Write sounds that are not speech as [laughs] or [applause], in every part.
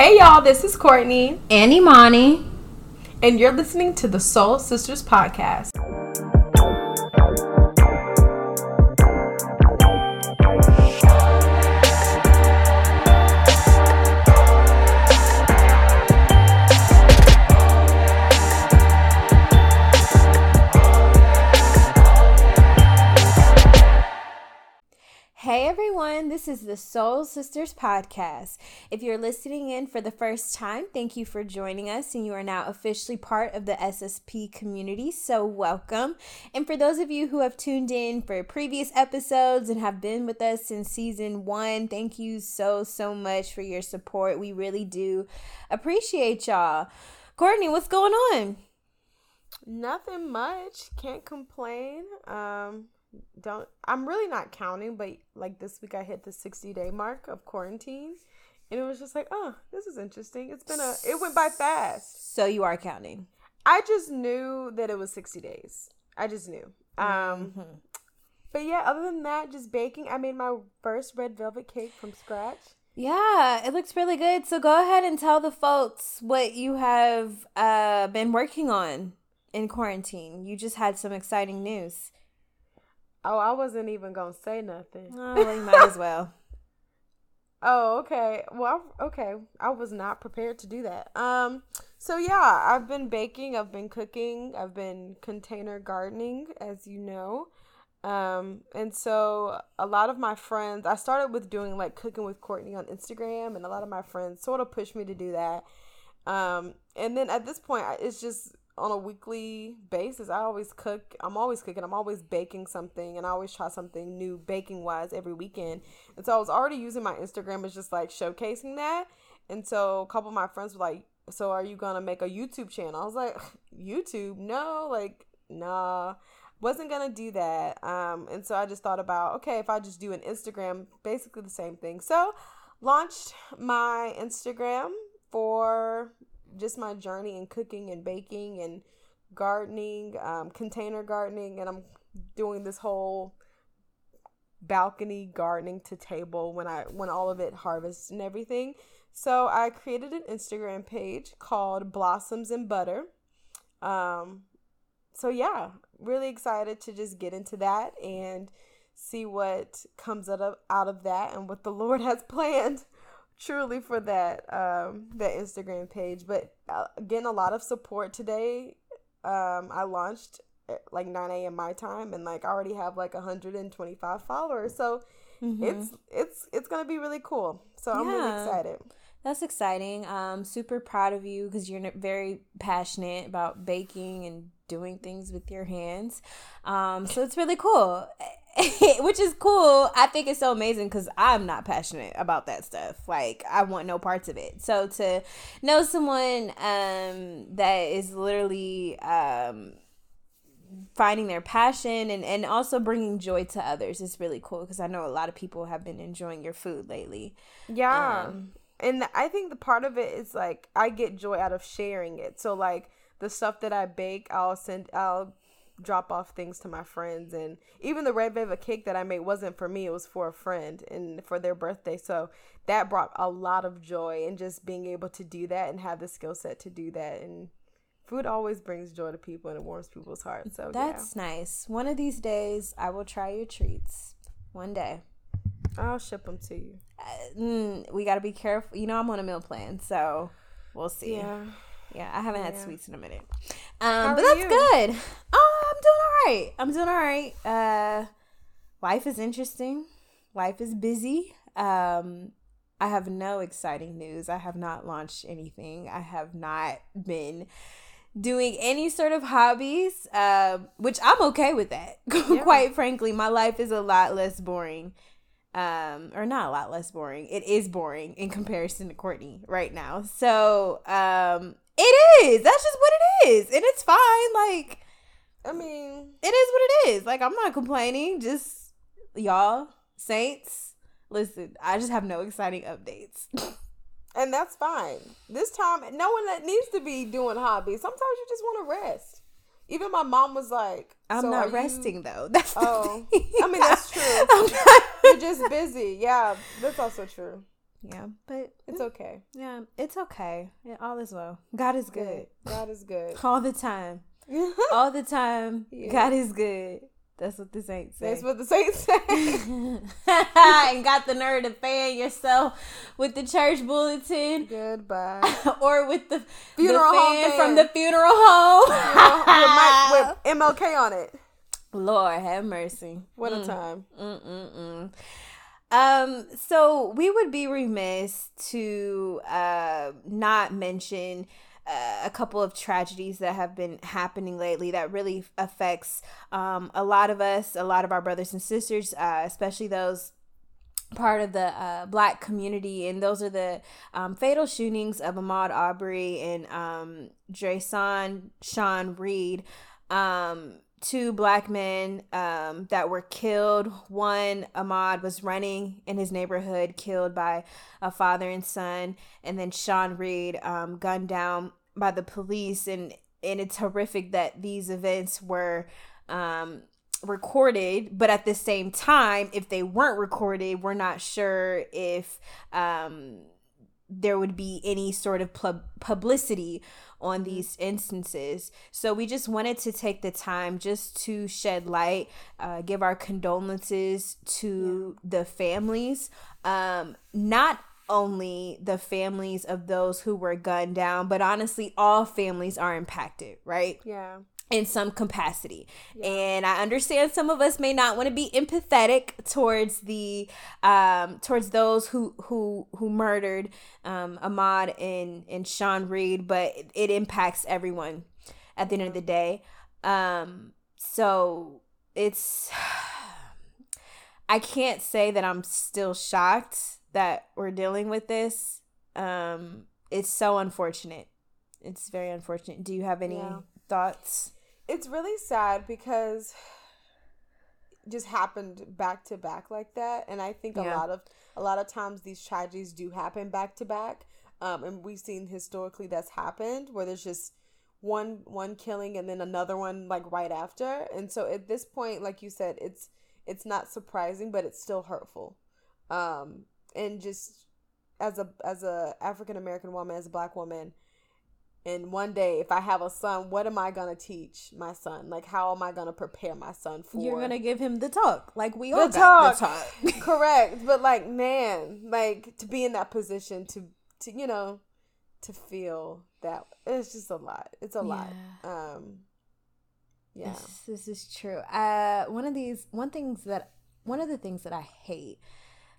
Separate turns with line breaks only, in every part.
Hey y'all, this is Kourtney
and Imani,
and you're listening to the Soul Sisters Podcast.
Is the Soul Sisters podcast. If you're listening in for the first time, thank you for joining us, and you are now officially part of the SSP community. So, welcome. And for those of you who have tuned in for previous episodes and have been with us since season one, thank you so, so much for your support. We really do appreciate y'all. Kourtney, what's going on?
Nothing much. Can't complain. Um, don't I'm really not counting, but like this week I hit the 60 day mark of quarantine. And it was just like, oh, this is interesting. It's been a it went by fast.
So you are counting.
I just knew that it was 60 days. I just knew. Um mm-hmm. But yeah, other than that, just baking. I made my first red velvet cake from scratch.
Yeah, it looks really good. So go ahead and tell the folks what you have uh, been working on in quarantine. You just had some exciting news.
Oh, I wasn't even gonna say nothing.
Oh, well, you might as well. [laughs]
Oh, okay. Well, okay. I was not prepared to do that. Um, so yeah, I've been baking, I've been cooking, I've been container gardening, as you know. Um, and so a lot of my friends, I started with doing like cooking with Kourtney on Instagram, and a lot of my friends sort of pushed me to do that. Um, and then at this point, it's just on a weekly basis. I always cook. I'm always cooking. I'm always baking something, and I always try something new baking wise every weekend. And so I was already using my Instagram as just like showcasing that. And so a couple of my friends were like, "So are you gonna make a YouTube channel?" I was like, "YouTube? No, like nah." Wasn't gonna do that. Um, and so I just thought about okay, if I just do an Instagram, basically the same thing. So launched my Instagram for just my journey in cooking and baking and gardening, um, container gardening, and I'm doing this whole balcony gardening to table when I when all of it harvests and everything. So I created an Instagram page called Blossoms and Butter. Um, so yeah, really excited to just get into that and see what comes out of out of that and what the [laughs] Lord has planned truly for that um that Instagram page. But uh, getting a lot of support today. Um, I launched at like 9 a.m. my time, and like I already have like 125 followers. So mm-hmm. it's it's it's gonna be really cool. So I'm really excited.
That's exciting. Um, super proud of you because you're very passionate about baking and doing things with your hands. Um, so it's really cool. [laughs] which is cool. I think it's so amazing because I'm not passionate about that stuff. Like I want no parts of it. So to know someone um, that is literally um, finding their passion and and also bringing joy to others is really cool because I know a lot of people have been enjoying your food lately.
Yeah. Um, and I think the part of it is like I get joy out of sharing it. So like the stuff that I bake, I'll send I'll drop off things to my friends and even the red velvet cake that I made wasn't for me it was for a friend and for their birthday. So that brought a lot of joy and just being able to do that and have the skill set to do that. And food always brings joy to people and it warms people's hearts. So
that's yeah. nice. One of these days I will try your treats. One day.
I'll ship them to you.
Uh, mm, we got to be careful. You know I'm on a meal plan so we'll see.
Yeah
yeah, I haven't had sweets in a minute. Um, but that's you? good. Oh, I'm doing all right. I'm doing all right. Uh, life is interesting. Life is busy. Um, I have no exciting news. I have not launched anything. I have not been doing any sort of hobbies, uh, which I'm okay with that. [laughs] Yeah. Quite frankly, my life is a lot less boring um or not a lot less boring it is boring in comparison to kourtney right now so um it is. That's just what it is. And it's fine. Like,
I mean,
it is what it is. Like, I'm not complaining. Just, y'all, Saints, listen, I just have no exciting updates. [laughs]
and that's fine. This time, no one that needs to be doing hobbies. Sometimes you just want to rest. Even my mom was like,
"I'm so not resting you... though." [laughs] That's oh,
I mean that's [laughs] true. Not... You're just busy. Yeah, that's also true.
Yeah, but
it's okay.
Yeah, it's okay. Yeah, all is well. God is good.
God is good [laughs]
all the time. [laughs] all the time. Yeah. God is good. That's what the saints say.
That's what the saints say. [laughs]
and got the nerve to fan yourself with the church bulletin.
Goodbye.
or with the funeral the fan home from the funeral home.
with, my, with MLK on it.
Lord have mercy.
What mm. a time. Mm-mm-mm.
Um, so we would be remiss to uh not mention uh, a couple of tragedies that have been happening lately that really affects um, a lot of us, a lot of our brothers and sisters, uh, especially those part of the uh, black community. And those are the um, fatal shootings of Ahmaud Arbery and um, Dreasjon Sean Reed. Um, two black men um, that were killed. One, Ahmaud, was running in his neighborhood, killed by a father and son. And then Sean Reed, um, gunned down by the police. And, and it's horrific that these events were um, recorded. But at the same time, if they weren't recorded, we're not sure if um, there would be any sort of pub- publicity on these instances. So we just wanted to take the time just to shed light, uh, give our condolences to yeah. the families. Um, not only the families of those who were gunned down, but honestly, all families are impacted, right?
Yeah
in some capacity. Yeah. And I understand some of us may not want to be empathetic towards the um towards those who who who murdered um Ahmaud and and Sean Reed, but it, it impacts everyone at the end of the day. Um so it's [sighs] I can't say that I'm still shocked that we're dealing with this. Um it's so unfortunate. It's very unfortunate. Do you have any yeah. thoughts?
It's really sad because just happened back to back like that. And i think yeah. a lot of a lot of times these tragedies do happen back to back. Um, and we've seen historically that's happened where there's just one one killing and then another one like right after. And so at this point like you said it's it's not surprising but it's still hurtful. Um and just as a as a african american woman as a black woman and one day if i have a son what am i going to teach my son? Like how am i going to prepare my son for
you're going to give him the talk. Like we all the talk, the
talk. [laughs] [laughs] correct. But like man like to be in that position to to you know to feel that it's just a lot. It's a yeah. lot um
yeah. This, this is true. Uh one of these one things that one of the things that i hate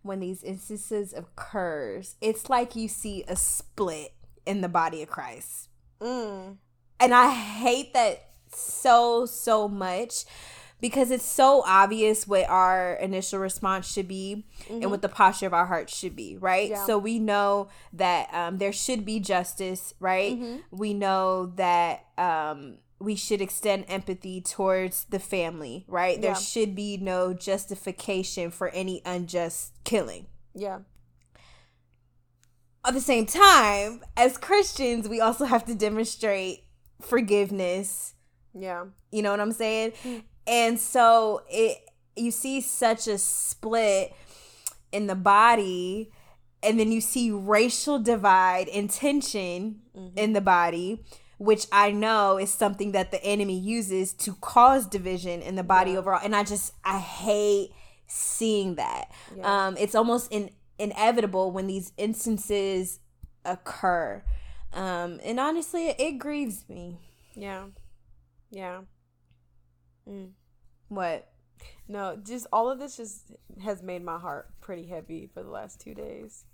when these instances occurs it's like you see a split in the body of christ Mm. And I hate that so, so much because it's so obvious what our initial response should be mm-hmm. and what the posture of our hearts should be, right? Yeah. So we know that um, there should be justice, right? Mm-hmm. We know that um, we should extend empathy towards the family, right? Yeah. There should be no justification for any unjust killing.
Yeah
at the same time, as Christians, we also have to demonstrate forgiveness.
Yeah.
You know what I'm saying? Mm. And so it you see such a split in the body and then you see racial divide and tension mm-hmm. in the body which I know is something that the enemy uses to cause division in the body yeah. overall and I just I hate seeing that. Yeah. Um it's almost in inevitable when these instances occur. Um, and honestly, it grieves me.
Yeah. Yeah.
Mm. What?
No, just all of this just has made my heart pretty heavy for the last two days.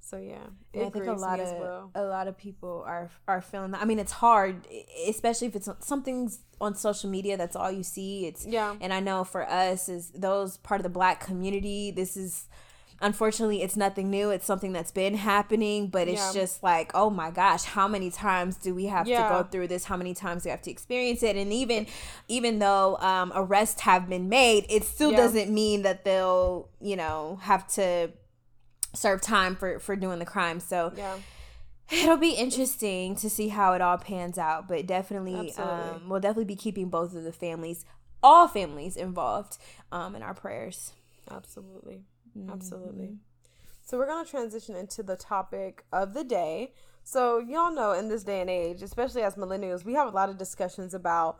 So yeah,
yeah I think a lot of well. a lot of people are are feeling that. I mean, it's hard, especially if it's something's on social media. That's all you see. It's
yeah.
And I know for us, as those part of the Black community, this is unfortunately it's nothing new. It's something that's been happening but it's yeah. just like oh my gosh how many times do we have yeah. to go through this? How many times do we have to experience it? And even even though um, arrests have been made it still yeah. doesn't mean that they'll you know have to serve time for for doing the crime. So
yeah.
it'll be interesting to see how it all pans out but definitely um, we'll definitely be keeping both of the families all families involved um, in our prayers.
Absolutely Mm-hmm. Absolutely. So we're gonna transition into the topic of the day. So y'all know in this day and age, especially as millennials, we have a lot of discussions about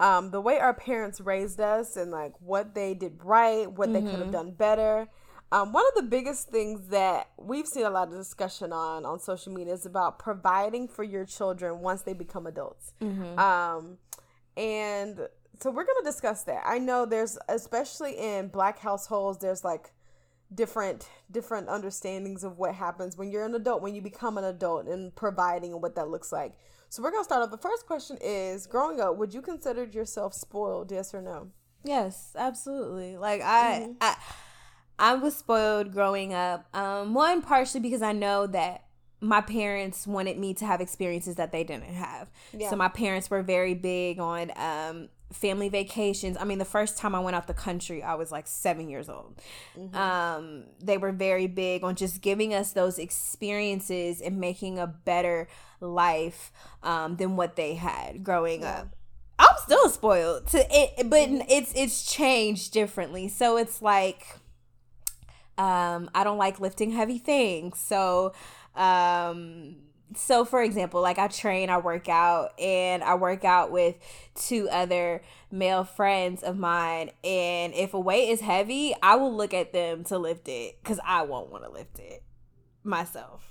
um, the way our parents raised us and like what they did right, what mm-hmm. they could have done better. Um, one of the biggest things that we've seen a lot of discussion on on social media is about providing for your children once they become adults. Mm-hmm. Um, and so we're going to discuss that. I know there's especially in black households there's like different different understandings of what happens when you're an adult when you become an adult and providing and what that looks like. So we're to start off the first question is growing up would you consider yourself spoiled yes or no?
Yes, absolutely. Like I mm-hmm. I I was spoiled growing up. Um one partially because I know that my parents wanted me to have experiences that they didn't have. Yeah. So my parents were very big on um, family vacations. I mean, the first time I went out the country, I was like seven years old. Mm-hmm. Um, they were very big on just giving us those experiences and making a better life um, than what they had growing yeah. up. I'm still spoiled to it, but mm-hmm. it's it's changed differently. So it's like um, I don't like lifting heavy things. So um, so for example, like I train, I work out, and I work out with two other male friends of mine. And if a weight is heavy, I will look at them to lift it because I won't want to lift it myself.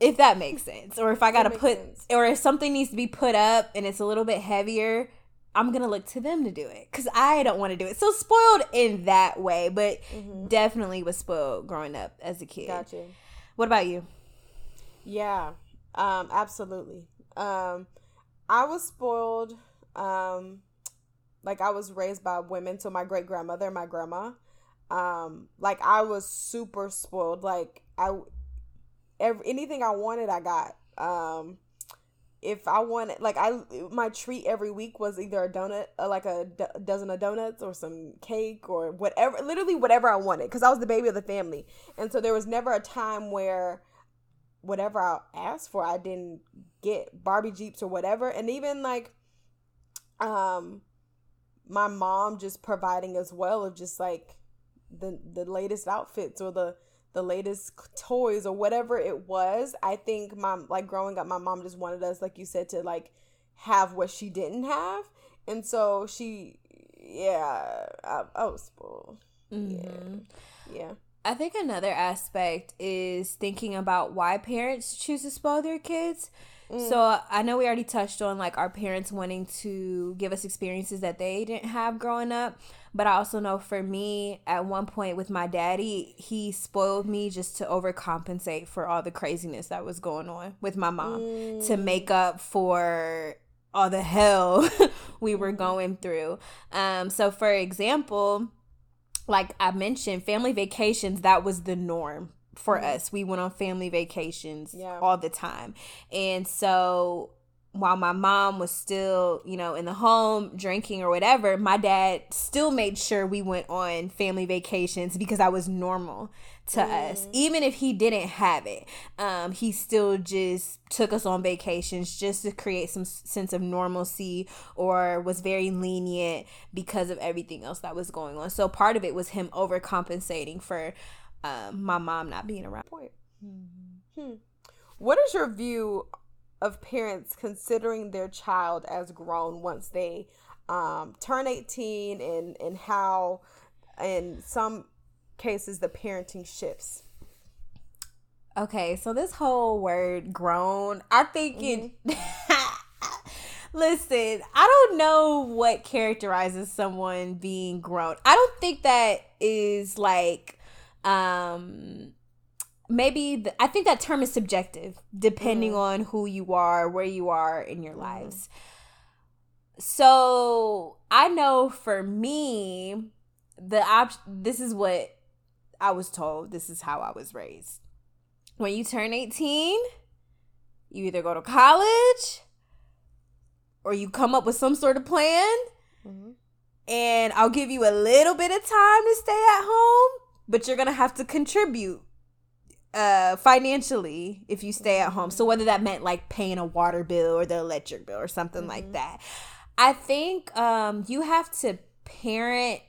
If that makes sense. Or if I gotta put sense. or if something needs to be put up and it's a little bit heavier, I'm gonna look to them to do it because I don't want to do it. So spoiled in that way, but mm-hmm. definitely was spoiled growing up as a kid. Gotcha. What about you?
Yeah, um, absolutely. Um, I was spoiled. Um, like I was raised by women, so my great grandmother, and my grandma. Um, like I was super spoiled. Like I, every, anything I wanted, I got. Um, if I wanted, like I, my treat every week was either a donut, uh, like a dozen of donuts, or some cake, or whatever. Literally whatever I wanted, because I was the baby of the family, and so there was never a time where whatever I asked for, I didn't get Barbie Jeeps or whatever. And even like um my mom just providing as well of just like the the latest outfits or the the latest toys or whatever it was. I think mom like growing up my mom just wanted us like you said to like have what she didn't have. And so she yeah, I, I was spoiled. Mm-hmm.
Yeah. Yeah. I think another aspect is thinking about why parents choose to spoil their kids. Mm. So I know we already touched on like our parents wanting to give us experiences that they didn't have growing up, but I also know for me at one point with my daddy, he spoiled me just to overcompensate for all the craziness that was going on with my mom mm. to make up for all the hell [laughs] we were mm. going through. Um so for example, like I mentioned, family vacations, that was the norm for mm-hmm. us. We went on family vacations yeah. all the time. And so while my mom was still, you know, in the home drinking or whatever, my dad still made sure we went on family vacations because I was normal to mm. us. Even if he didn't have it, um, he still just took us on vacations just to create some sense of normalcy or was very lenient because of everything else that was going on. So part of it was him overcompensating for um, my mom not being around.
Mm-hmm. Hmm. What is your view of parents considering their child as grown once they um, turn 18 and, and how and some cases the parenting shifts
okay so this whole word grown i think mm-hmm. it [laughs] listen i don't know what characterizes someone being grown i don't think that is like um maybe the, I think that term is subjective depending mm. on who you are, where you are in your mm. lives. So I know for me, the op- this is what I was told. This is how I was raised. When you turn 18, you either go to college or you come up with some sort of plan. Mm-hmm. And I'll give you a little bit of time to stay at home, but you're going to have to contribute uh financially if you stay at home so whether that meant like paying a water bill or the electric bill or something mm-hmm. like that i think um you have to parent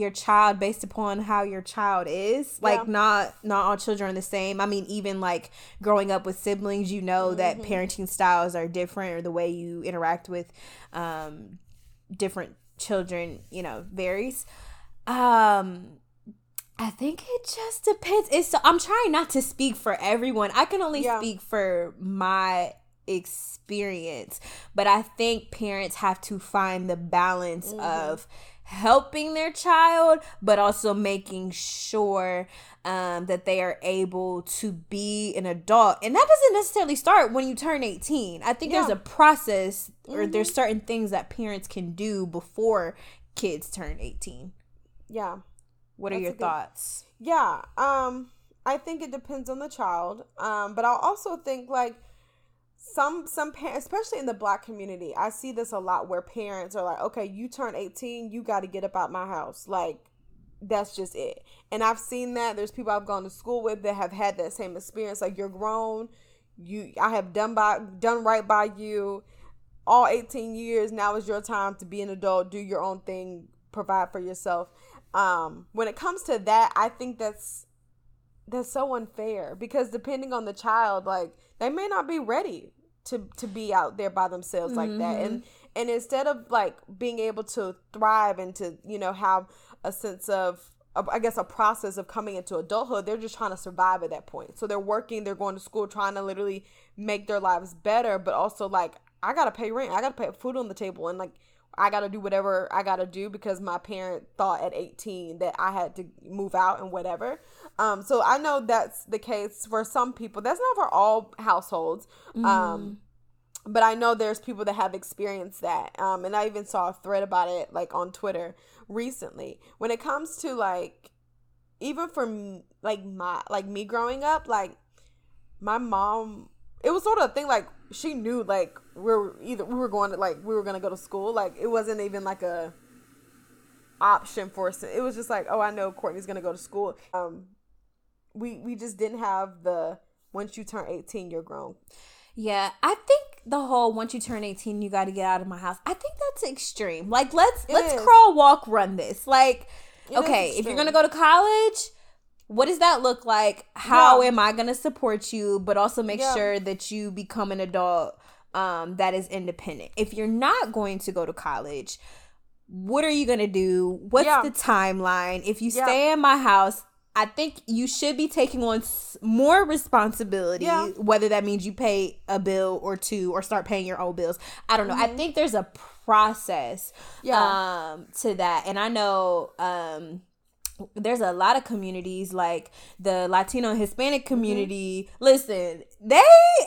your child based upon how your child is. Like yeah. not not all children are the same. I mean, even like growing up with siblings, you know mm-hmm. that parenting styles are different or the way you interact with um different children, you know, varies. Um I think it just depends. It's I'm trying not to speak for everyone. I can only yeah. speak for my experience. But I think parents have to find the balance mm-hmm. of helping their child, but also making sure um, that they are able to be an adult. And that doesn't necessarily start when you turn 18. I think yeah. there's a process or mm-hmm. there's certain things that parents can do before kids turn 18.
Yeah.
What That's are your good, thoughts?
Yeah. Um I think it depends on the child. Um but I also think like some some parents especially in the black community i see this a lot where parents are like okay you turn 18 you got to get up out my house. Like that's just it. And i've seen that. There's people i've gone to school with that have had that same experience. Like you're grown. You i have done by done right by you. All 18 years now is your time to be an adult do your own thing provide for yourself. Um when it comes to that i think that's that's so unfair because depending on the child like they may not be ready to to be out there by themselves like mm-hmm. that and and instead of like being able to thrive and to you know have a sense of I guess a process of coming into adulthood, they're just trying to survive at that point. So they're working, they're going to school, trying to literally make their lives better, but also like I gotta pay rent, I gotta put food on the table, and like I gotta do whatever I gotta do because my parent thought at 18 that I had to move out and whatever. Um, so I know that's the case for some people. That's not for all households. Mm. Um, but I know there's people that have experienced that. Um, and I even saw a thread about it like on Twitter recently. When it comes to like, even for me, like my like me growing up, like my mom, it was sort of a thing like she knew like we are either we were going to like we were gonna go to school. Like it wasn't even like a option for us. It was just like, oh, I know Kourtney's gonna go to school. Um, we we just didn't have the once you turn 18 you're grown
yeah i think the whole once you turn 18 you got to get out of my house i think that's extreme like let's it let's is. crawl walk run this like it okay if you're gonna go to college what does that look like how yeah. am i gonna support you but also make yeah. sure that you become an adult um, that is independent if you're not going to go to college what are you gonna do what's yeah. the timeline if you stay in my house I think you should be taking on more responsibility, yeah. whether that means you pay a bill or two or start paying your own bills. I don't know. Mm-hmm. I think there's a process yeah. um, to that. And I know um, there's a lot of communities like the Latino Hispanic mm-hmm. community. Mm-hmm. Listen, they,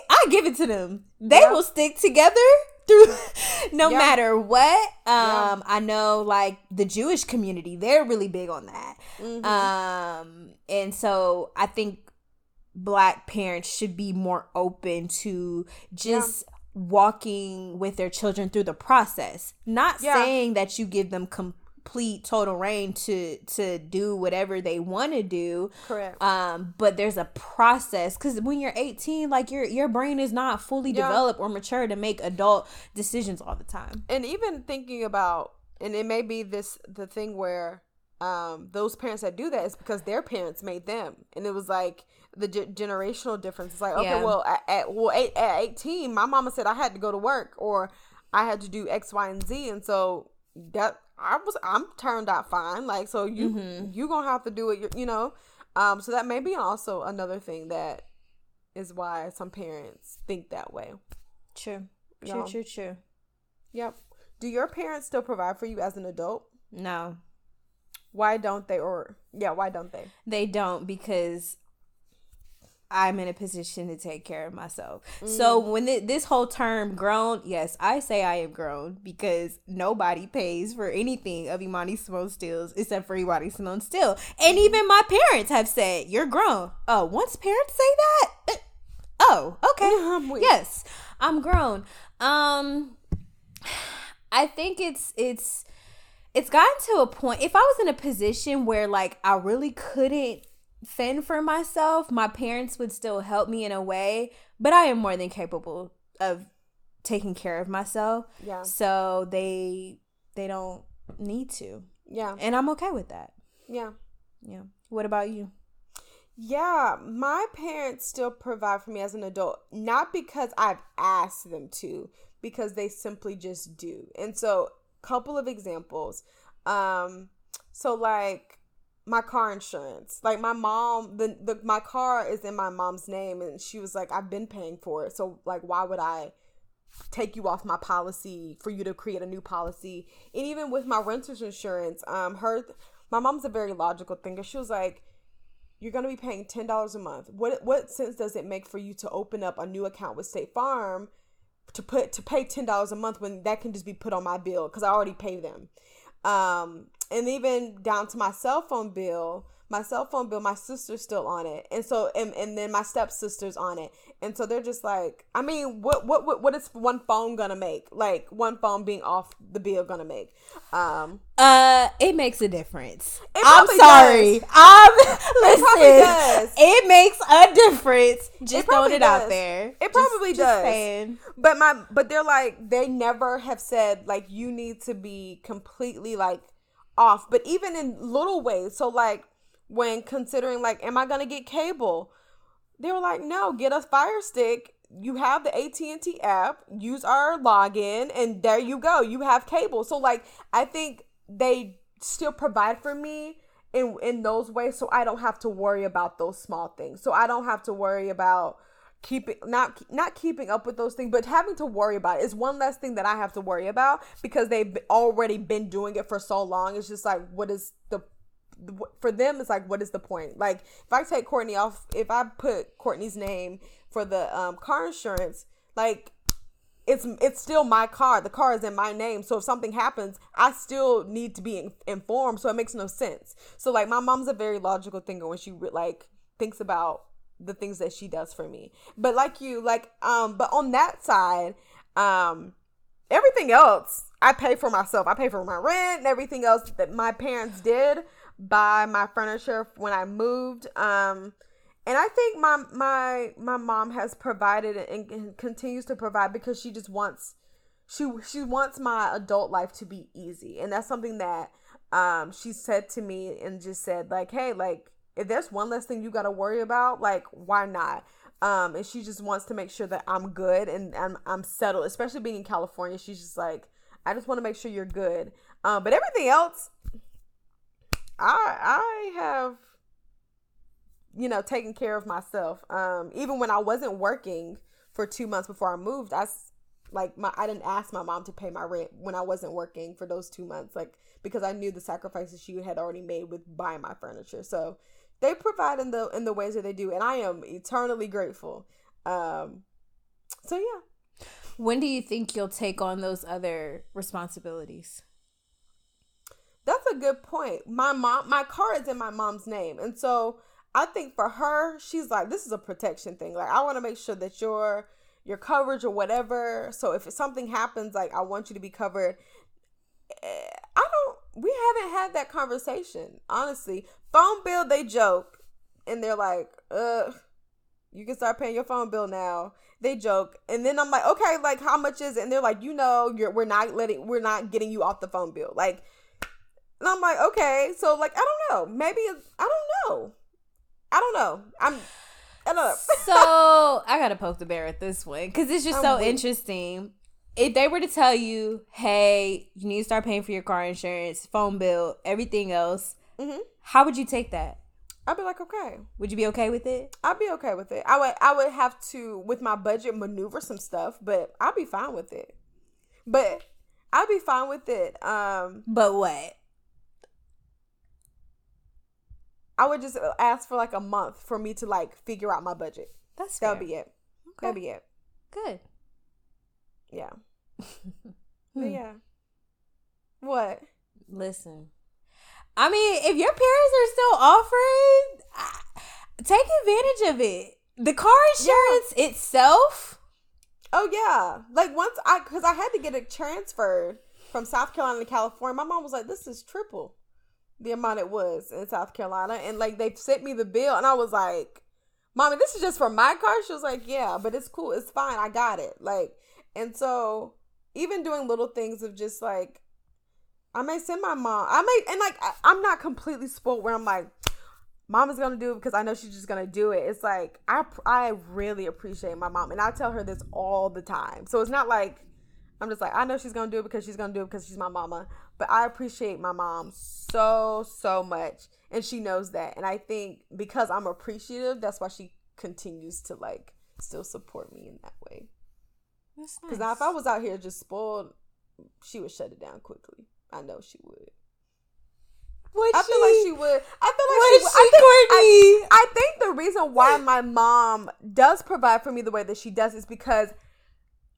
I give it to them. They will stick together through [laughs] no matter what. Um. I know like the Jewish community, they're really big on that. Mm-hmm. Um, and so I think black parents should be more open to just walking with their children through the process. Not saying that you give them com- complete total reign to to do whatever they want to do.
Correct.
Um but there's a process because when you're 18 like your your brain is not fully yeah. developed or mature to make adult decisions all the time.
And even thinking about and it may be this the thing where um those parents that do that is because their parents made them. And it was like the g- generational difference. It's like okay yeah. well at, at well eight, at 18 my mama said i had to go to work or i had to do x y and z. And so that I was I'm turned out fine. Like so you mm-hmm. you gonna have to do it. You know, um. So that may be also another thing that is why some parents think that way.
True. True. No. True. True.
Yep. Do your parents still provide for you as an adult?
No.
Why don't they? Or yeah, why don't they?
They don't because I'm in a position to take care of myself. Mm. So when this whole term grown, yes, I say I am grown because nobody pays for anything of Imani Simone Stills except for Imani Simone Still. And even my parents have said, You're grown. Oh, once parents say that? Uh, oh, okay. yes, I'm grown. Um I think it's it's it's gotten to a point if I was in a position where like I really couldn't fend for myself, my parents would still help me in a way, but I am more than capable of taking care of myself.
Yeah.
So they they don't need to. Yeah. And I'm okay with that.
Yeah.
Yeah. What about you?
Yeah, my parents still provide for me as an adult, not because I've asked them to, because they simply just do. And so, couple of examples. Um so like my car insurance. Like my mom, the, the my car is in my mom's name and she was like I've been paying for it. So like why would I take you off my policy for you to create a new policy? And even with my renter's insurance, um her my mom's a very logical thinker. She was like you're to be paying $10 a month. What what sense does it make for you to open up a new account with State Farm to put to pay $10 a month when that can just be put on my bill cuz I already pay them. Um and even down to my cell phone bill my cell phone bill my sister's still on it. And so and, and then my stepsister's on it. And so they're just like i mean what what what, what is one phone gonna make? Like one phone being off the bill gonna make? Um
uh it makes a difference. I'm sorry. does. i'm [laughs] listen it, it, makes a difference. Just throwing it does. out there.
It probably just, does. just saying. but my but they're like they never have said like you need to be completely like off but even in little ways. So like when considering like am i gonna get cable? They were like no get a fire stick. You have the AT&T app. Use our login and there you go. You have cable. So like i think they still provide for me in in those ways so i don't have to worry about those small things. So i don't have to worry about keeping not not keeping up with those things but having to worry about it is one less thing that i have to worry about because they've already been doing it for so long. It's just like what is the for them it's like what is the point? Like if i take kourtney off if i put kourtney's name for the um, car insurance like it's it's still my car. The car is in my name. So if something happens i still need to be in, informed. So it makes no sense. So like my mom's a very logical thinker when she like thinks about the things that she does for me. But like you, like um, but on that side, um, everything else I pay for myself. I pay for my rent and everything else that my parents did buy my furniture when I moved. Um, and I think my my my mom has provided and, continues to provide because she just wants she she wants my adult life to be easy, and that's something that um she said to me and just said like, hey, like if there's one less thing you got to worry about, like why not? Um, and she just wants to make sure that I'm good and I'm I'm settled, especially being in California. She's just like, I just want to make sure you're good. Um, but everything else, I I have, you know, taken care of myself. Um, even when I wasn't working for two months before I moved, I like my I didn't ask my mom to pay my rent when I wasn't working for those two months, like because I knew the sacrifices she had already made with buying my furniture. So they provide in the in the ways that they do, and I am eternally grateful. Um, so yeah.
When do you think you'll take on those other responsibilities?
That's a good point. My mom, my car is in my mom's name, and so I think for her, she's like, this is a protection thing. Like I want to make sure that your your coverage or whatever. So if something happens, like I want you to be covered. Eh, I don't. We haven't had that conversation, honestly. Phone bill, they joke, and they're like, "Uh, you can start paying your phone bill now." They joke, and then I'm like, "Okay, like how much is it?" And they're like, "You know, you're we're not letting we're not getting you off the phone bill." Like, and I'm like, "Okay, so like I don't know, maybe I don't know, I don't know, I'm." I don't know.
so [laughs] I gotta poke the bear at this one because it's just I'm so weak. interesting if they were to tell you, hey, you need to start paying for your car insurance, phone bill, everything else, mm-hmm. how would you take that?
I'd be like, okay.
Would you be okay with it?
I'd be okay with it. I would I would have to with my budget maneuver some stuff, but I'd be fine with it. But I'd be fine with it. Um
But what?
I would just ask for like a month for me to like figure out my budget.
That's
that'll be it. Okay. That'll be it.
Good.
Yeah. [laughs] hmm. yeah. What?
Listen. I mean, if your parents are still offering, take advantage of it. The car insurance yeah. itself.
Oh yeah, like once I because I had to get it transferred from South Carolina to California. My mom was like, "This is triple the amount it was in South Carolina," and like they sent me the bill, and I was like, "Mommy, this is just for my car." She was like, "Yeah, but it's cool. It's fine. I got it." Like and so, even doing little things of just like, I may send my mom. I may and like I, I'm not completely spoiled where I'm like, mom is gonna do it because I know she's just gonna do it. It's like I I really appreciate my mom, and I tell her this all the time. So it's not like I'm just like I know she's gonna do it because she's gonna do it because she's my mama. But I appreciate my mom so so much, and she knows that. And I think because I'm appreciative, that's why she continues to like still support me in that way. Because nice. now if I was out here just spoiled, she would shut it down quickly. I know she would. Would I she? feel like she would. I feel like she would. She, I, think, I, I think the reason why my mom does provide for me the way that she does is because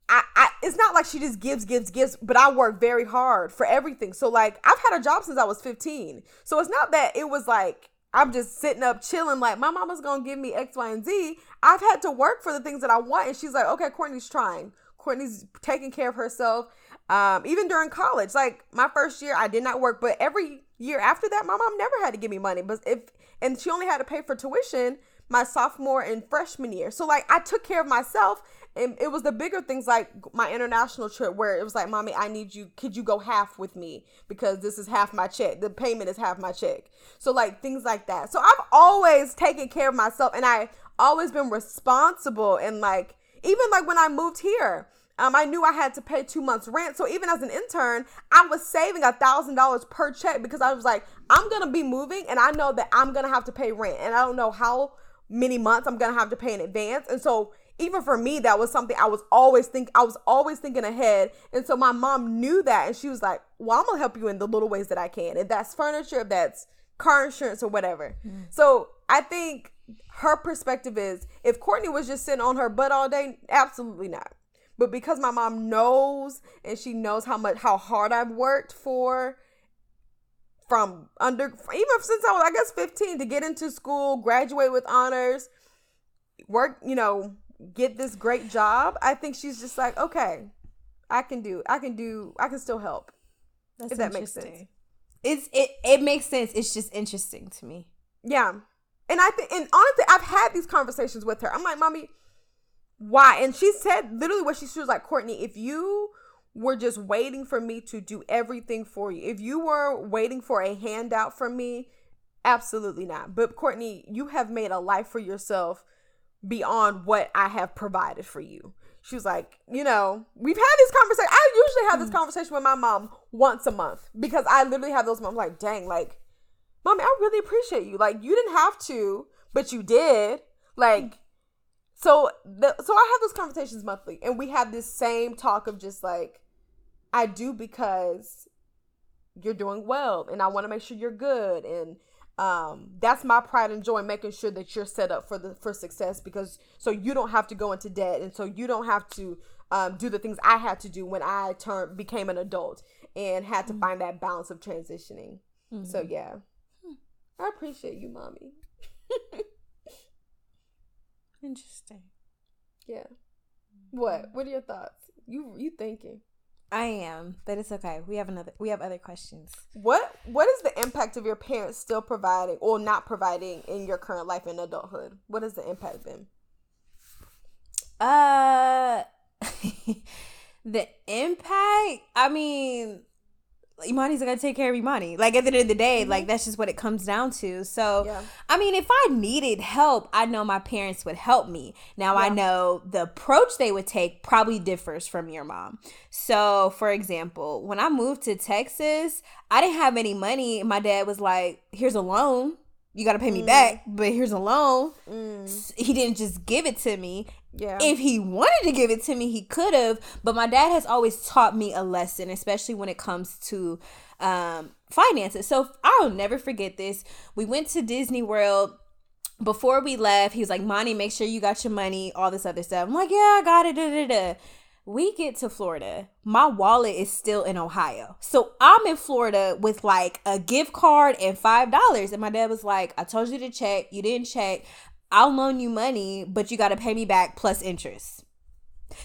I, I it's not like she just gives, gives, gives, but I work very hard for everything. So like I've had a job since I was 15. So it's not that it was like I'm just sitting up chilling, like my mama's gonna give me X, Y, and Z. I've had to work for the things that I want, and she's like, okay, Kourtney's trying. Kourtney's taking care of herself. Um, even during college, like my first year, I did not work, but every year after that, my mom never had to give me money. But if and she only had to pay for tuition my sophomore and freshman year. So like I took care of myself and it was the bigger things like my international trip where it was like, Mommy, I need you could you go half with me? Because this is half my check. The payment is half my check. So like things like that. So I've always taken care of myself and I always been responsible and like even like when I moved here, um, I knew I had to pay two months rent. So even as an intern, I was saving a thousand dollars per check because I was like, I'm gonna be moving and I know that I'm gonna have to pay rent. And I don't know how many months I'm gonna have to pay in advance. And so even for me, that was something I was always think I was always thinking ahead. And so my mom knew that and she was like, Well, I'm gonna help you in the little ways that I can. If that's furniture, if that's car insurance or whatever. Mm. So I think her perspective is if Kourtney was just sitting on her butt all day, absolutely not. But because my mom knows and she knows how much how hard I've worked for from under even since I was I guess 15 to get into school, graduate with honors, work, you know, get this great job, I think she's just like, okay, I can do I can do I can still help. That's if that makes sense.
It's it it makes sense. It's just interesting to me.
Yeah. And I think and honestly, I've had these conversations with her. I'm like, mommy, why? And she said literally what she, she was like, Kourtney, if you were just waiting for me to do everything for you, if you were waiting for a handout from me, absolutely not. But Kourtney, you have made a life for yourself beyond what I have provided for you. She was like, you know, we've had this conversation. I usually have this mm. conversation with my mom once a month because I literally have those moments like, dang, like, mommy, I really appreciate you. Like, you didn't have to, but you did. Like, so the so I have those conversations monthly, and we have this same talk of just like, I do because you're doing well, and I want to make sure you're good, and um that's my pride and joy making sure that you're set up for the for success because so you don't have to go into debt and so you don't have to um, do the things I had to do when I turned became an adult and had to mm-hmm. find that balance of transitioning. Mm-hmm. So yeah, hmm. I appreciate you, mommy. [laughs]
Interesting.
Yeah. What? What are your thoughts? You you thinking?
I am, but it's okay. We have another. We have other questions.
What What is the impact of your parents still providing or not providing in your current life in adulthood? What has the impact been?
Uh, [laughs] the impact. I mean, Imani's gonna take care of Imani. Like at the end of the day, mm-hmm. like that's just what it comes down to. So yeah. I mean, if I needed help, I know my parents would help me. Now yeah. I know the approach they would take probably differs from your mom. So for example, when I moved to Texas, I didn't have any money. My dad was like, "Here's a loan." You got to pay me mm. back, but here's a loan. Mm. He didn't just give it to me. Yeah. If he wanted to give it to me, he could have. But my dad has always taught me a lesson, especially when it comes to um, finances. So I'll never forget this. We went to Disney World. Before we left, he was like, Monty, make sure you got your money, all this other stuff. I'm like, yeah, I got it. Da, da, da we get to Florida, my wallet is still in Ohio. So I'm in Florida with like a gift card and $5. And my dad was like, I told you to check. You didn't check. I'll loan you money, but you got to pay me back plus interest.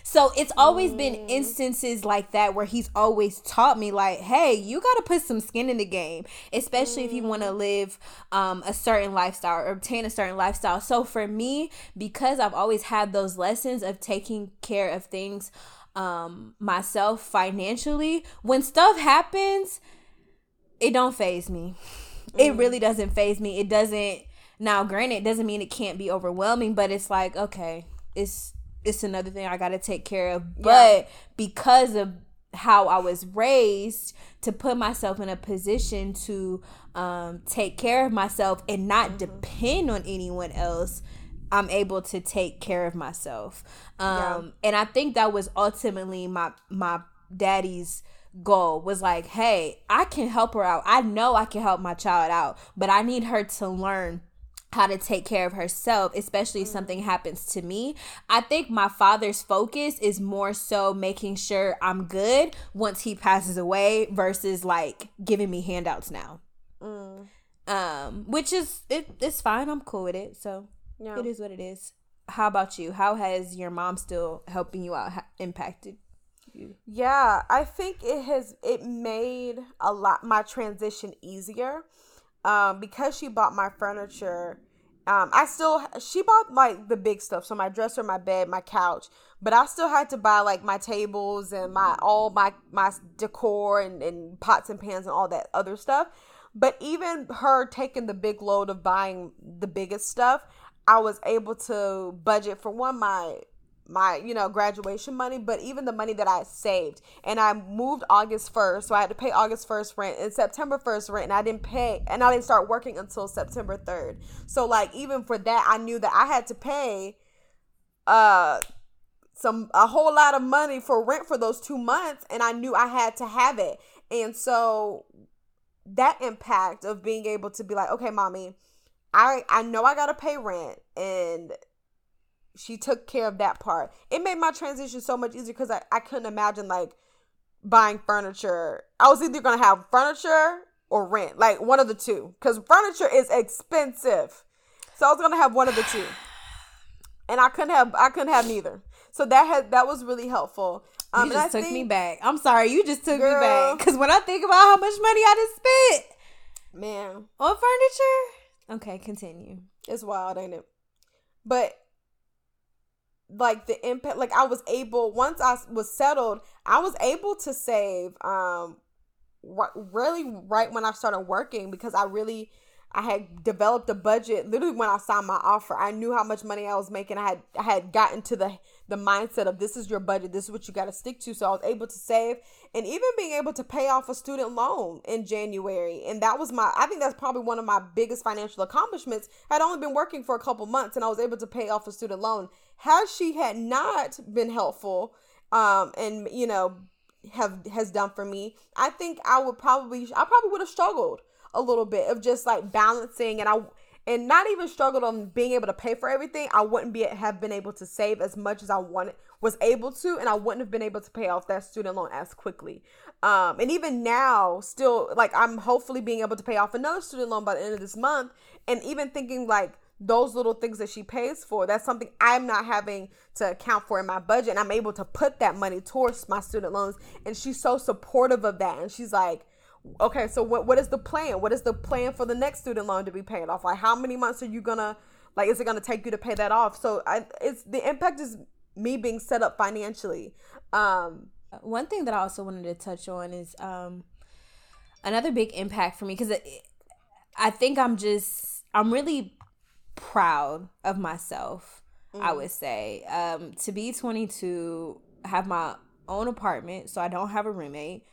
So it's always been instances like that where he's always taught me like, hey, you got to put some skin in the game, especially if you want to live um, a certain lifestyle or obtain a certain lifestyle. So for me, because I've always had those lessons of taking care of things um, myself financially, when stuff happens, it don't phase me. It really doesn't phase me. It doesn't now granted it doesn't mean it can't be overwhelming, but it's like, okay, it's it's another thing I gotta take care of. But yeah. because of how I was raised to put myself in a position to um, take care of myself and not mm-hmm. depend on anyone else, I'm able to take care of myself. Um, yeah. And I think that was ultimately my my daddy's goal was like, hey, I can help her out. I know I can help my child out, but I need her to learn how to take care of herself, especially if mm. something happens to me. I think my father's focus is more so making sure I'm good once he passes away versus like giving me handouts now. Mm. Um, which is it, it's fine. I'm cool with it. So yeah. it is what it is. How about you? How has your mom still helping you out ha- impacted you?
Yeah, I think it has. It made a lot my transition easier um, because she bought my furniture. Um, I still she bought like the big stuff, so my dresser, my bed, my couch, but I still had to buy like my tables and my all my my decor and, and pots and pans and all that other stuff. But even her taking the big load of buying the biggest stuff, I was able to budget for one my my you know graduation money but even the money that i saved. And i moved august 1st so i had to pay august 1st rent and september 1st rent and i didn't pay and i didn't start working until september 3rd so like even for that i knew that i had to pay uh some a whole lot of money for rent for those two months and i knew i had to have it. And so that impact of being able to be like okay mommy i i know i gotta pay rent and she took care of that part. It made my transition so much easier because I, I couldn't imagine like buying furniture. I was either gonna have furniture or rent, like one of the two, because furniture is expensive. So I was gonna have one of the two, and I couldn't have I couldn't have neither. So that had that was really helpful.
Um, you just took think, me back. I'm sorry, you just took girl, me back because when I think about how much money I just spent,
man,
on furniture. Okay, continue.
It's wild, ain't it? But like the impact like i was able once i was settled i was able to save um really right when i started working because i really I had developed a budget literally when I signed my offer. I knew how much money I was making. I had I had gotten to the the mindset of this is your budget. This is what you got to stick to. So I was able to save and even being able to pay off a student loan in January. And that was my I think that's probably one of my biggest financial accomplishments. I had only been working for a couple months and I was able to pay off a student loan. Had she had not been helpful um and you know have has done for me, I think I would probably I probably would have struggled a little bit of just like balancing and I and not even struggled on being able to pay for everything. I wouldn't be have been able to save as much as I wanted was able to and I wouldn't have been able to pay off that student loan as quickly. Um and even now still like I'm hopefully being able to pay off another student loan by the end of this month and even thinking like those little things that she pays for that's something i'm not having to account for in my budget and i'm able to put that money towards my student loans and she's so supportive of that and she's like okay, so what what is the plan? What is the plan for the next student loan to be paid off? Like how many months are you gonna like is it gonna take you to pay that off? So I it's the impact is me being set up financially. Um
one thing that I also wanted to touch on is um another big impact for me because I think I'm just I'm really proud of myself. Mm. I would say um to be 22, have my own apartment, so I don't have a roommate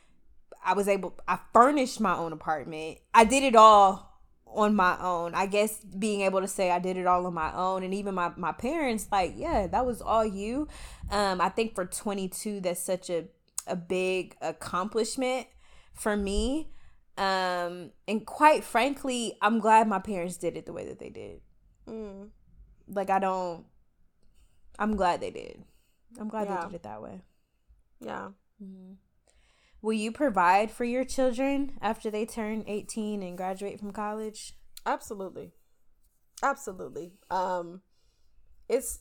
I was able I furnished my own apartment. I did it all on my own. I guess being able to say I did it all on my own and even my my parents like, yeah, that was all you. Um I think for 22 that's such a a big accomplishment for me. Um and quite frankly, I'm glad my parents did it the way that they did. Mm. Like I don't I'm glad they did. I'm glad yeah. they did it that way.
Yeah. Mm-hmm.
Will you provide for your children after they turn 18 and graduate from college?
Absolutely. Absolutely. Um it's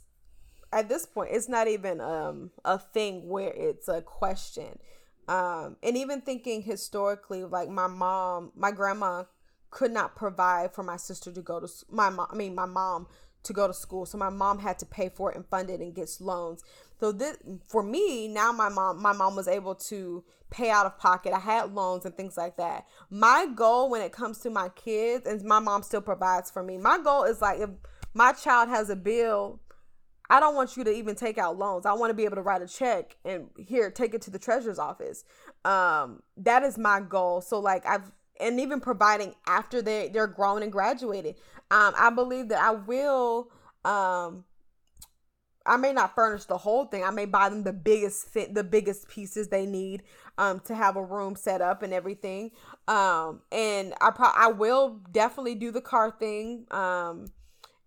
at this point it's not even um a thing where it's a question. Um and even thinking historically like my mom, my grandma could not provide for my sister to go to my mom, I mean my mom to go to school. So my mom had to pay for it and fund it and gets loans. So this for me, now my mom my mom was able to pay out of pocket. I had loans and things like that. My goal when it comes to my kids and my mom still provides for me. My goal is like if my child has a bill I don't want you to even take out loans. I want to be able to write a check and here take it to the treasurer's office. Um, that is my goal. So like I've and even providing after they they're grown and graduated. Um, I believe that I will. Um, I may not furnish the whole thing. I may buy them the biggest fit, the biggest pieces they need um, to have a room set up and everything. Um, and I pro- I will definitely do the car thing. Um,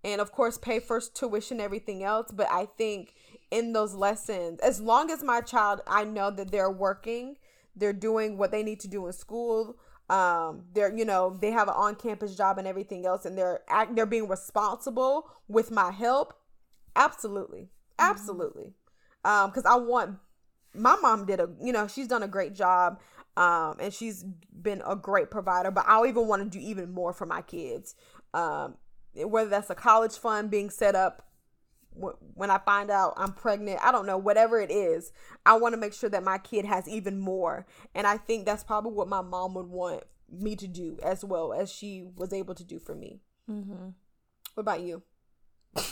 and of course pay for tuition everything else. But I think in those lessons, as long as my child, I know that they're working, they're doing what they need to do in school um they're you know they have an on-campus job and everything else and they're act they're being responsible with my help absolutely mm-hmm. absolutely um because i want my mom did a you know she's done a great job um and she's been a great provider but I'll even want to do even more for my kids um whether that's a college fund being set up when I find out I'm pregnant, I don't know, whatever it is, I want to make sure that my kid has even more. And I think that's probably what my mom would want me to do as well as she was able to do for me. Mm-hmm. What about you? [laughs]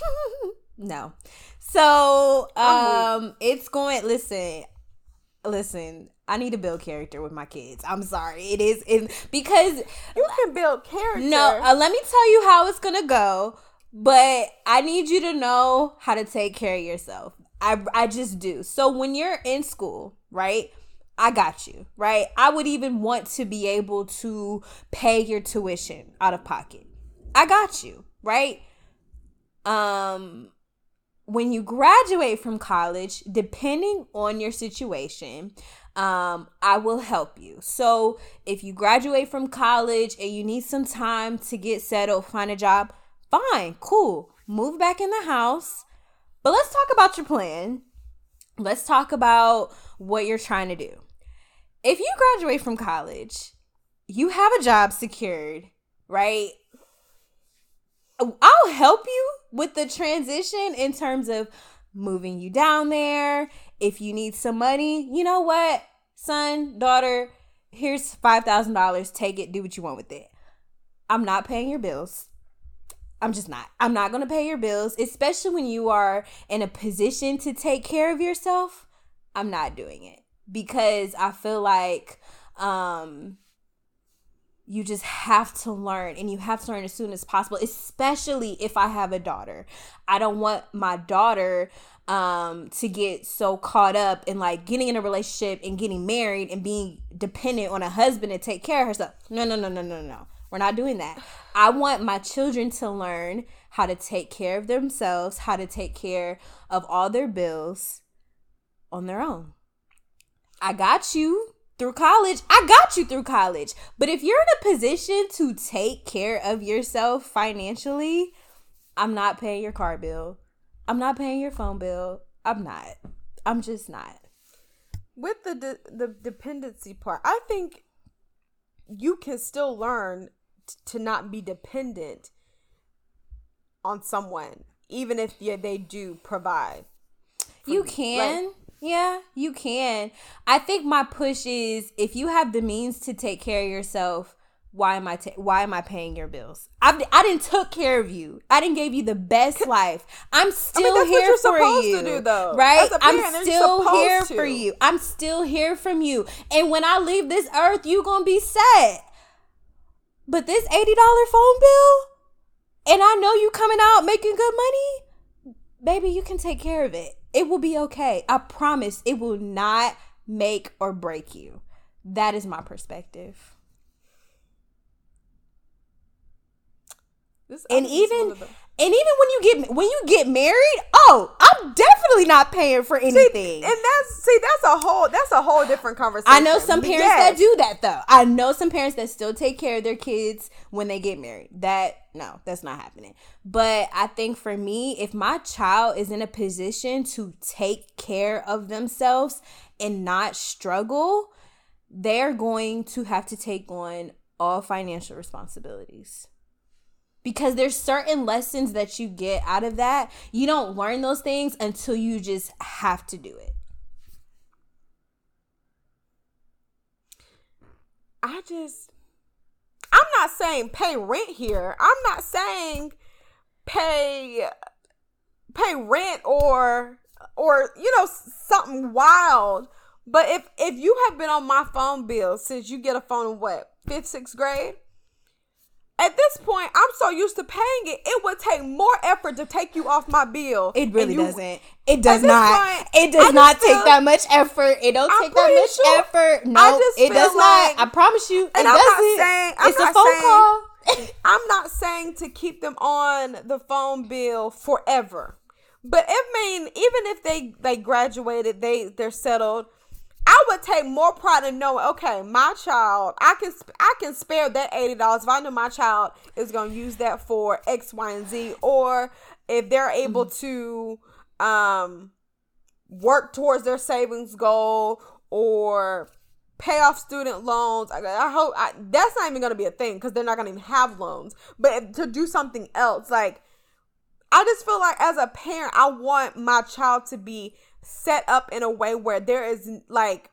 no. So, um, it's going, listen, listen, I need to build character with my kids. I'm sorry. It is in because
you can build character.
No, uh, let me tell you how it's going to go but I need you to know how to take care of yourself. I I just do. So when you're in school, right? I got you, right? I would even want to be able to pay your tuition out of pocket. I got you, right? Um when you graduate from college, depending on your situation, um, I will help you. So if you graduate from college and you need some time to get settled, find a job, Fine, cool. Move back in the house. But let's talk about your plan. Let's talk about what you're trying to do. If you graduate from college, you have a job secured, right? I'll help you with the transition in terms of moving you down there. If you need some money, you know what, son, daughter, here's $5,000. Take it, do what you want with it. I'm not paying your bills. I'm just not. I'm not going to pay your bills, especially when you are in a position to take care of yourself. I'm not doing it because I feel like um you just have to learn and you have to learn as soon as possible, especially if I have a daughter. I don't want my daughter um to get so caught up in like getting in a relationship and getting married and being dependent on a husband to take care of herself. No, no, no, no, no, no. We're not doing that. I want my children to learn how to take care of themselves, how to take care of all their bills on their own. I got you through college. I got you through college. But if you're in a position to take care of yourself financially, I'm not paying your car bill. I'm not paying your phone bill. I'm not. I'm just not.
With the de- the dependency part, I think you can still learn to not be dependent on someone, even if yeah, they do provide.
You can. Like, yeah, you can. I think my push is if you have the means to take care of yourself, why am I ta- why am I paying your bills? I I didn't took care of you. I didn't give you the best life. I'm still I mean, here for you. Do, though. Right? I'm still here to. for you. I'm still here from you. And when I leave this earth, you going to be sad. But this $80 phone bill, and I know you coming out making good money, baby, you can take care of it. It will be okay. I promise it will not make or break you. That is my perspective. This, and even and even when you get when you get married, oh, I'm definitely not paying for anything.
See, and that's see, that's a whole that's a whole different conversation.
I know some parents yes. that do that though. I know some parents that still take care of their kids when they get married. That no, that's not happening. But I think for me, if my child is in a position to take care of themselves and not struggle, they're going to have to take on all financial responsibilities because there's certain lessons that you get out of that. You don't learn those things until you just have to do it.
I just I'm not saying pay rent here. I'm not saying pay pay rent or or you know something wild. But if if you have been on my phone bill since you get a phone in what fifth sixth grade, at this point, I'm so used to paying it. It would take more effort to take you off my bill.
It really you, doesn't. It does not. Point, it does not feel, take that much effort. It don't I'm take that much sure, effort. No, it does like, not. I promise you.
And
I'm
doesn't. not saying. I'm it's a phone saying, call. [laughs] I'm not saying to keep them on the phone bill forever. But I mean, even if they they graduated, they they're settled I would take more pride in knowing, okay, my child, I can I can spare that eighty dollars if I know my child is going to use that for X, Y, and Z, or if they're able mm-hmm. to um, work towards their savings goal or pay off student loans. I, I hope I, that's not even going to be a thing because they're not going to even have loans. But to do something else, like I just feel like as a parent, I want my child to be set up in a way where there is like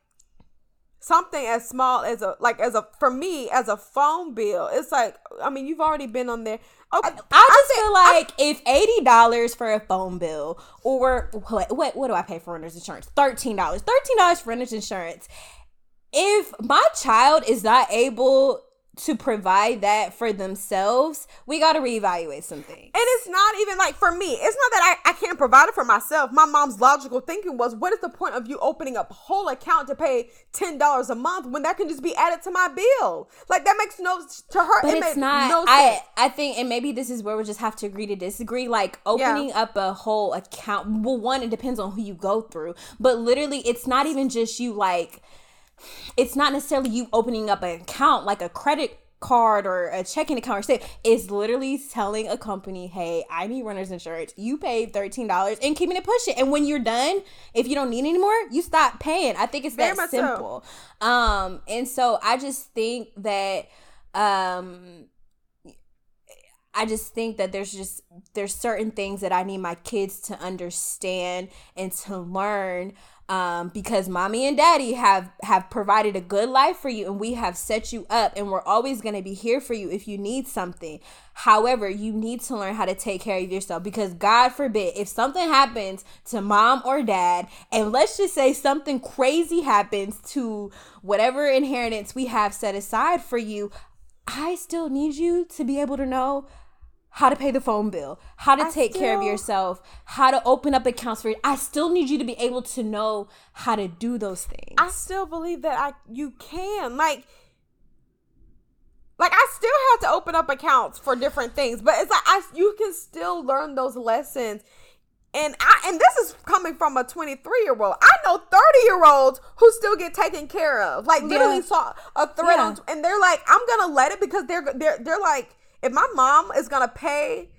something as small as a like as a for me as a phone bill it's like i mean you've already been on there.
Okay i, I just I feel like I, if eighty dollars for a phone bill or what, what what do i pay for renter's insurance? Thirteen dollars. Thirteen dollars for renter's insurance. If my child is not able to provide that for themselves, we got to reevaluate something.
And it's not even like for me, it's not that I, I can't provide it for myself. My mom's logical thinking was, what is the point of you opening up a whole account to pay $10 a month when that can just be added to my bill? Like that makes no to her.
But it it's not. No I I think, and maybe this is where we just have to agree to disagree. Like opening yeah. up a whole account. Well, one, it depends on who you go through, but literally, it's not even just you like it's not necessarily you opening up an account like a credit card or a checking account or say it's literally telling a company hey i need renter's insurance. You paid $13 and keeping it. Pushing and when you're done if you don't need anymore you stop paying. I think it's Very that simple so. um and so i just think that um I just think that there's just there's certain things that I need my kids to understand and to learn um, because mommy and daddy have have provided a good life for you and we have set you up and we're always going to be here for you if you need something. However you need to learn how to take care of yourself because god forbid if something happens to mom or dad and let's just say something crazy happens to whatever inheritance we have set aside for you i still need you to be able to know how to pay the phone bill, how to I take still, care of yourself, how to open up accounts for you. I still need you to be able to know how to do those things.
I still believe that I you can. Like like I still have to open up accounts for different things, but it's like I you can still learn those lessons. And I and this is coming from a 23 year old. I know 30 year olds who still get taken care of. Like literally yeah. saw a thread yeah. on and they're like, I'm gonna let it because they're they're they're like if my mom is gonna pay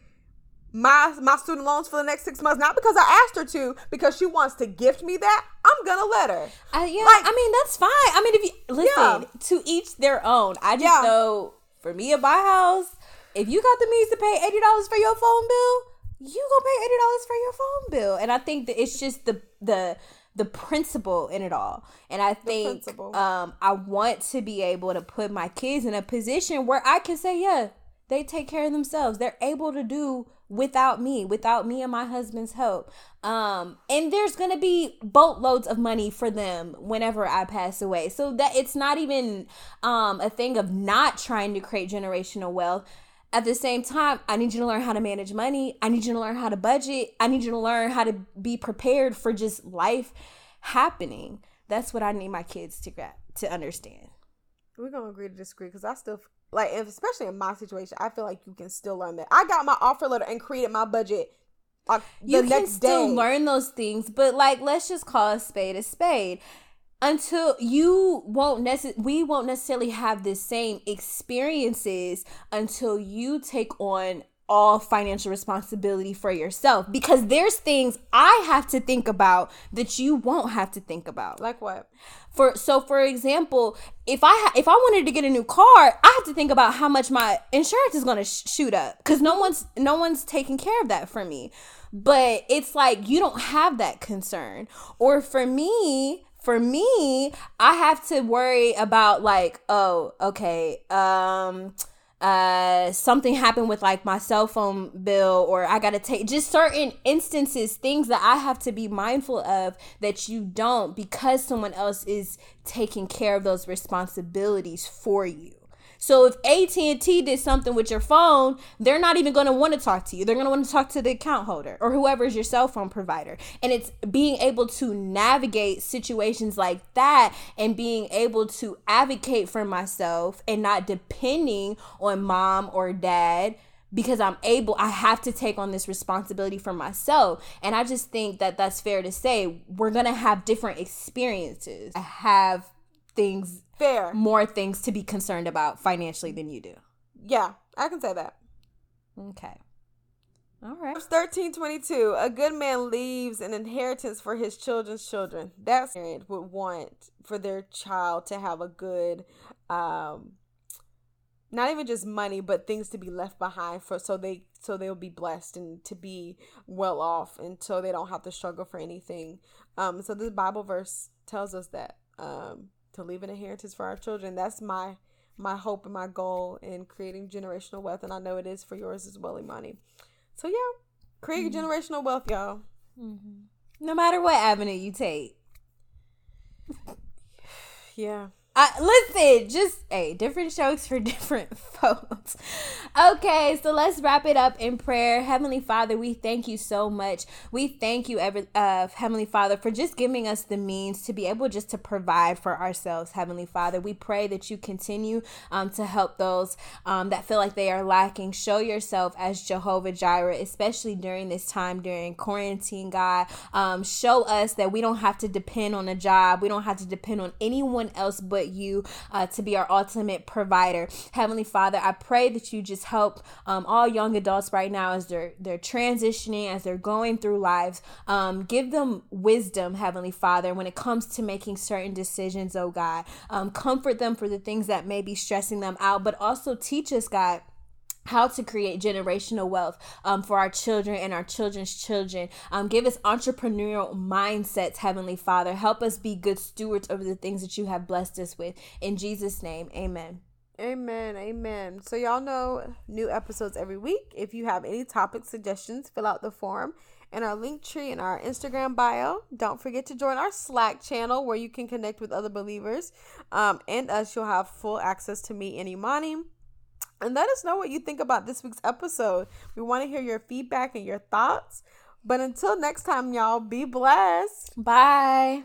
my my student loans for the next six months, not because I asked her to, because she wants to gift me that, I'm gonna let her.
Uh, yeah, like, I mean that's fine. I mean, if you listen yeah. to each their own. I just yeah. know for me at my house, if you got the means to pay eighty dollars for your phone bill, you gonna pay eighty dollars for your phone bill. And I think that it's just the the the principle in it all. And I think um I want to be able to put my kids in a position where I can say, yeah, they take care of themselves. They're able to do without me, without me and my husband's help. Um, and there's gonna be boatloads of money for them whenever I pass away. So that it's not even um a thing of not trying to create generational wealth. At the same time, I need you to learn how to manage money. I need you to learn how to budget. I need you to learn how to be prepared for just life happening. That's what I need my kids to get to understand.
We're gonna agree to disagree because I still like especially in my situation, I feel like you can still learn that. I got my offer letter and created my budget. Uh, like
you can still day. learn those things, but like let's just call a spade a spade. Until you won't necessarily, we won't necessarily have the same experiences until you take on all financial responsibility for yourself because there's things I have to think about that you won't have to think about.
Like what?
For so for example, if I ha- if I wanted to get a new car, I have to think about how much my insurance is going to sh- shoot up cuz no one's no one's taking care of that for me. But it's like you don't have that concern. Or for me, for me, I have to worry about like, oh, okay, um uh something happened with like my cell phone bill or I got to take just certain instances things that I have to be mindful of that you don't because someone else is taking care of those responsibilities for you. So if AT&T did something with your phone, they're not even going to want to talk to you. They're going to want to talk to the account holder or whoever is your cell phone provider. And it's being able to navigate situations like that and being able to advocate for myself and not depending on mom or dad because I'm able, I have to take on this responsibility for myself. And I just think that that's fair to say. We're going to have different experiences. I have things
fair
more things to be concerned about financially than you do.
Yeah, I can say that.
Okay. All right.
Verse 1322 A good man leaves an inheritance for his children's children. That parent would want for their child to have a good um not even just money but things to be left behind for so they so they'll be blessed and to be well off and so they don't have to struggle for anything um so this bible verse tells us that um to leave an inheritance for our children. That's my my hope and my goal in creating generational wealth, and I know it is for yours as well, Imani. So yeah, create mm-hmm. generational wealth, y'all.
Mm-hmm. No matter what avenue you take. [sighs]
yeah.
I, listen, just hey, different strokes for [laughs] different folks. Okay, so let's wrap it up in prayer. Heavenly Father, we thank you so much. We thank you, ever, uh, Heavenly Father, for just giving us the means to be able just to provide for ourselves. Heavenly Father, we pray that you continue um, to help those um, that feel like they are lacking. Show yourself as Jehovah Jireh, especially during this time during quarantine. God, um, show us that we don't have to depend on a job. We don't have to depend on anyone else you uh, to be our ultimate provider. Heavenly Father, I pray that you just help um, all young adults right now as they're they're transitioning, as they're going through lives. Um, give them wisdom, Heavenly Father, when it comes to making certain decisions, oh God. Um, comfort them for the things that may be stressing them out, but also teach us, God how to create generational wealth um, for our children and our children's children. Um, give us entrepreneurial mindsets, Heavenly Father. Help us be good stewards over the things that you have blessed us with. In Jesus' name, amen.
Amen. Amen. So, y'all know new episodes every week. If you have any topic suggestions, fill out the form in our Linktree in our Instagram bio. Don't forget to join our Slack channel where you can connect with other believers um, and us. You'll have full access to me and Imani and let us know what you think about this week's episode. We want to hear your feedback and your thoughts. But until next time, y'all, be blessed.
Bye.